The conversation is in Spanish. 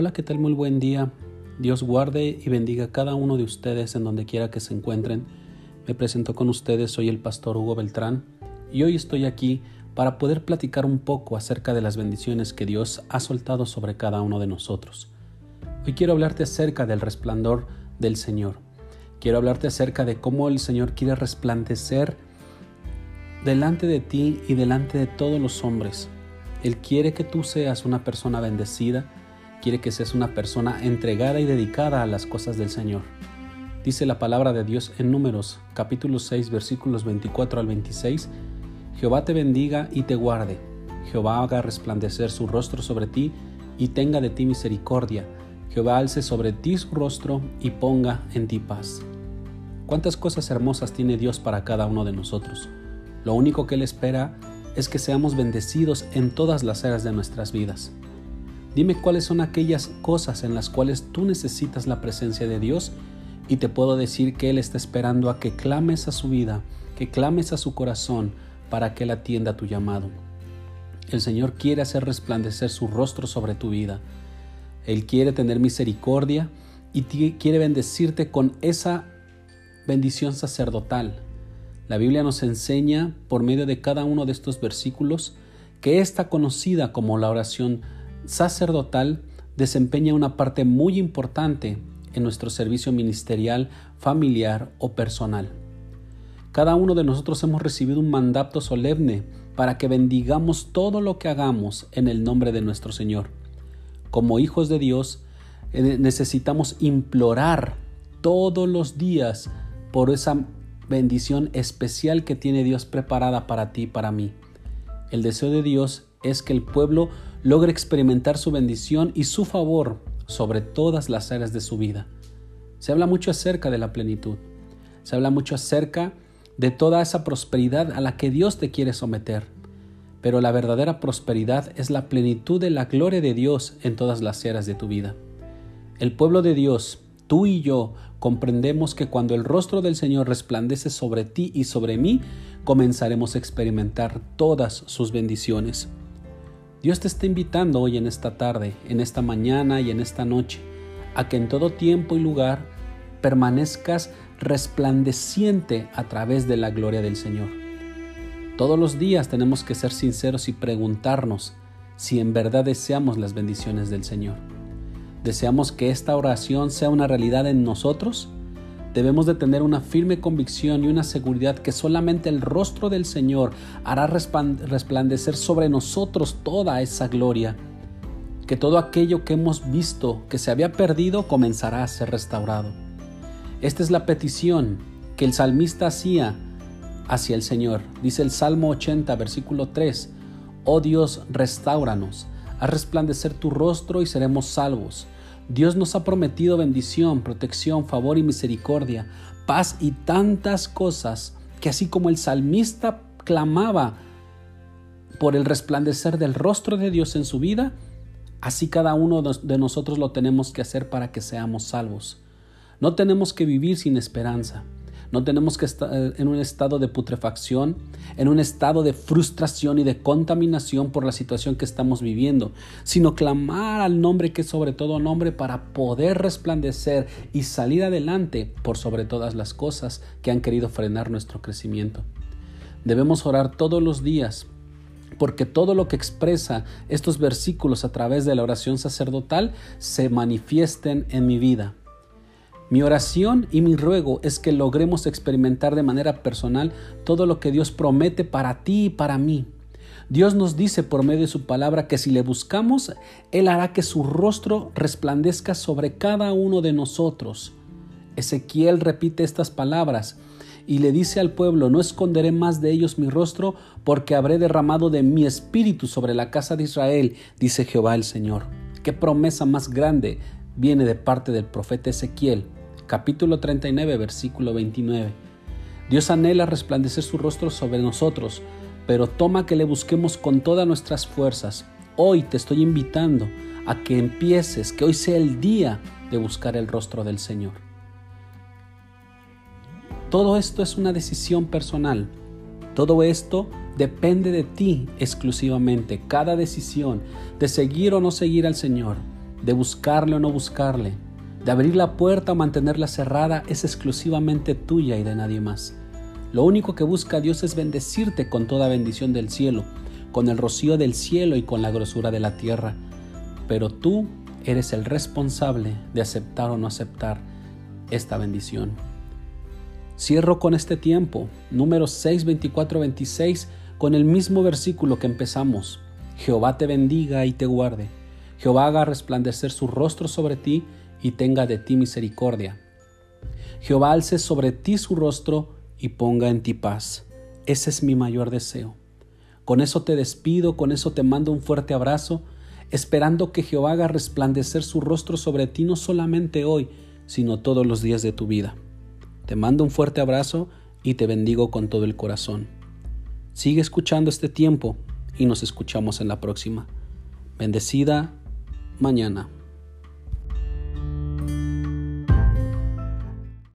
Hola, ¿qué tal? Muy buen día. Dios guarde y bendiga a cada uno de ustedes en donde quiera que se encuentren. Me presento con ustedes, soy el pastor Hugo Beltrán y hoy estoy aquí para poder platicar un poco acerca de las bendiciones que Dios ha soltado sobre cada uno de nosotros. Hoy quiero hablarte acerca del resplandor del Señor. Quiero hablarte acerca de cómo el Señor quiere resplandecer delante de ti y delante de todos los hombres. Él quiere que tú seas una persona bendecida, quiere que seas una persona entregada y dedicada a las cosas del Señor. Dice la palabra de Dios en Números capítulo 6 versículos 24 al 26, Jehová te bendiga y te guarde, Jehová haga resplandecer su rostro sobre ti y tenga de ti misericordia, Jehová alce sobre ti su rostro y ponga en ti paz. Cuántas cosas hermosas tiene Dios para cada uno de nosotros. Lo único que Él espera es que seamos bendecidos en todas las áreas de nuestras vidas. Dime cuáles son aquellas cosas en las cuales tú necesitas la presencia de Dios y te puedo decir que Él está esperando a que clames a su vida, que clames a su corazón para que Él atienda tu llamado. El Señor quiere hacer resplandecer su rostro sobre tu vida. Él quiere tener misericordia y quiere bendecirte con esa bendición sacerdotal. La Biblia nos enseña por medio de cada uno de estos versículos que esta conocida como la oración sacerdotal desempeña una parte muy importante en nuestro servicio ministerial, familiar o personal. Cada uno de nosotros hemos recibido un mandato solemne para que bendigamos todo lo que hagamos en el nombre de nuestro Señor. Como hijos de Dios, eh, necesitamos implorar todos los días por esa bendición especial que tiene Dios preparada para ti y para mí. El deseo de Dios es que el pueblo logre experimentar su bendición y su favor sobre todas las áreas de su vida. Se habla mucho acerca de la plenitud. Se habla mucho acerca de toda esa prosperidad a la que Dios te quiere someter. Pero la verdadera prosperidad es la plenitud de la gloria de Dios en todas las áreas de tu vida. El pueblo de Dios, tú y yo, comprendemos que cuando el rostro del Señor resplandece sobre ti y sobre mí, comenzaremos a experimentar todas sus bendiciones. Dios te está invitando hoy en esta tarde, en esta mañana y en esta noche, a que en todo tiempo y lugar permanezcas resplandeciente a través de la gloria del Señor. Todos los días tenemos que ser sinceros y preguntarnos si en verdad deseamos las bendiciones del Señor. ¿Deseamos que esta oración sea una realidad en nosotros? Debemos de tener una firme convicción y una seguridad que solamente el rostro del Señor hará resplandecer sobre nosotros toda esa gloria, que todo aquello que hemos visto que se había perdido comenzará a ser restaurado. Esta es la petición que el salmista hacía hacia el Señor. Dice el Salmo 80, versículo 3, Oh Dios, restauranos, haz resplandecer tu rostro y seremos salvos. Dios nos ha prometido bendición, protección, favor y misericordia, paz y tantas cosas que así como el salmista clamaba por el resplandecer del rostro de Dios en su vida, así cada uno de nosotros lo tenemos que hacer para que seamos salvos. No tenemos que vivir sin esperanza. No tenemos que estar eh, en un estado de putrefacción, en un estado de frustración y de contaminación por la situación que estamos viviendo, sino clamar al nombre que es sobre todo nombre para poder resplandecer y salir adelante por sobre todas las cosas que han querido frenar nuestro crecimiento. Debemos orar todos los días porque todo lo que expresa estos versículos a través de la oración sacerdotal se manifiesten en mi vida. Mi oración y mi ruego es que logremos experimentar de manera personal todo lo que Dios promete para ti y para mí. Dios nos dice por medio de su palabra que si le buscamos, Él hará que su rostro resplandezca sobre cada uno de nosotros. Ezequiel repite estas palabras y le dice al pueblo, no esconderé más de ellos mi rostro, porque habré derramado de mi espíritu sobre la casa de Israel, dice Jehová el Señor. Qué promesa más grande viene de parte del profeta Ezequiel capítulo 39, versículo 29. Dios anhela resplandecer su rostro sobre nosotros, pero toma que le busquemos con todas nuestras fuerzas. Hoy te estoy invitando a que empieces, que hoy sea el día de buscar el rostro del Señor. Todo esto es una decisión personal. Todo esto depende de ti exclusivamente. Cada decisión de seguir o no seguir al Señor de buscarle o no buscarle, de abrir la puerta o mantenerla cerrada, es exclusivamente tuya y de nadie más. Lo único que busca Dios es bendecirte con toda bendición del cielo, con el rocío del cielo y con la grosura de la tierra. Pero tú eres el responsable de aceptar o no aceptar esta bendición. Cierro con este tiempo, número 6, 24, 26, con el mismo versículo que empezamos. Jehová te bendiga y te guarde. Jehová haga resplandecer su rostro sobre ti y tenga de ti misericordia. Jehová alce sobre ti su rostro y ponga en ti paz. Ese es mi mayor deseo. Con eso te despido, con eso te mando un fuerte abrazo, esperando que Jehová haga resplandecer su rostro sobre ti no solamente hoy, sino todos los días de tu vida. Te mando un fuerte abrazo y te bendigo con todo el corazón. Sigue escuchando este tiempo y nos escuchamos en la próxima. Bendecida mañana.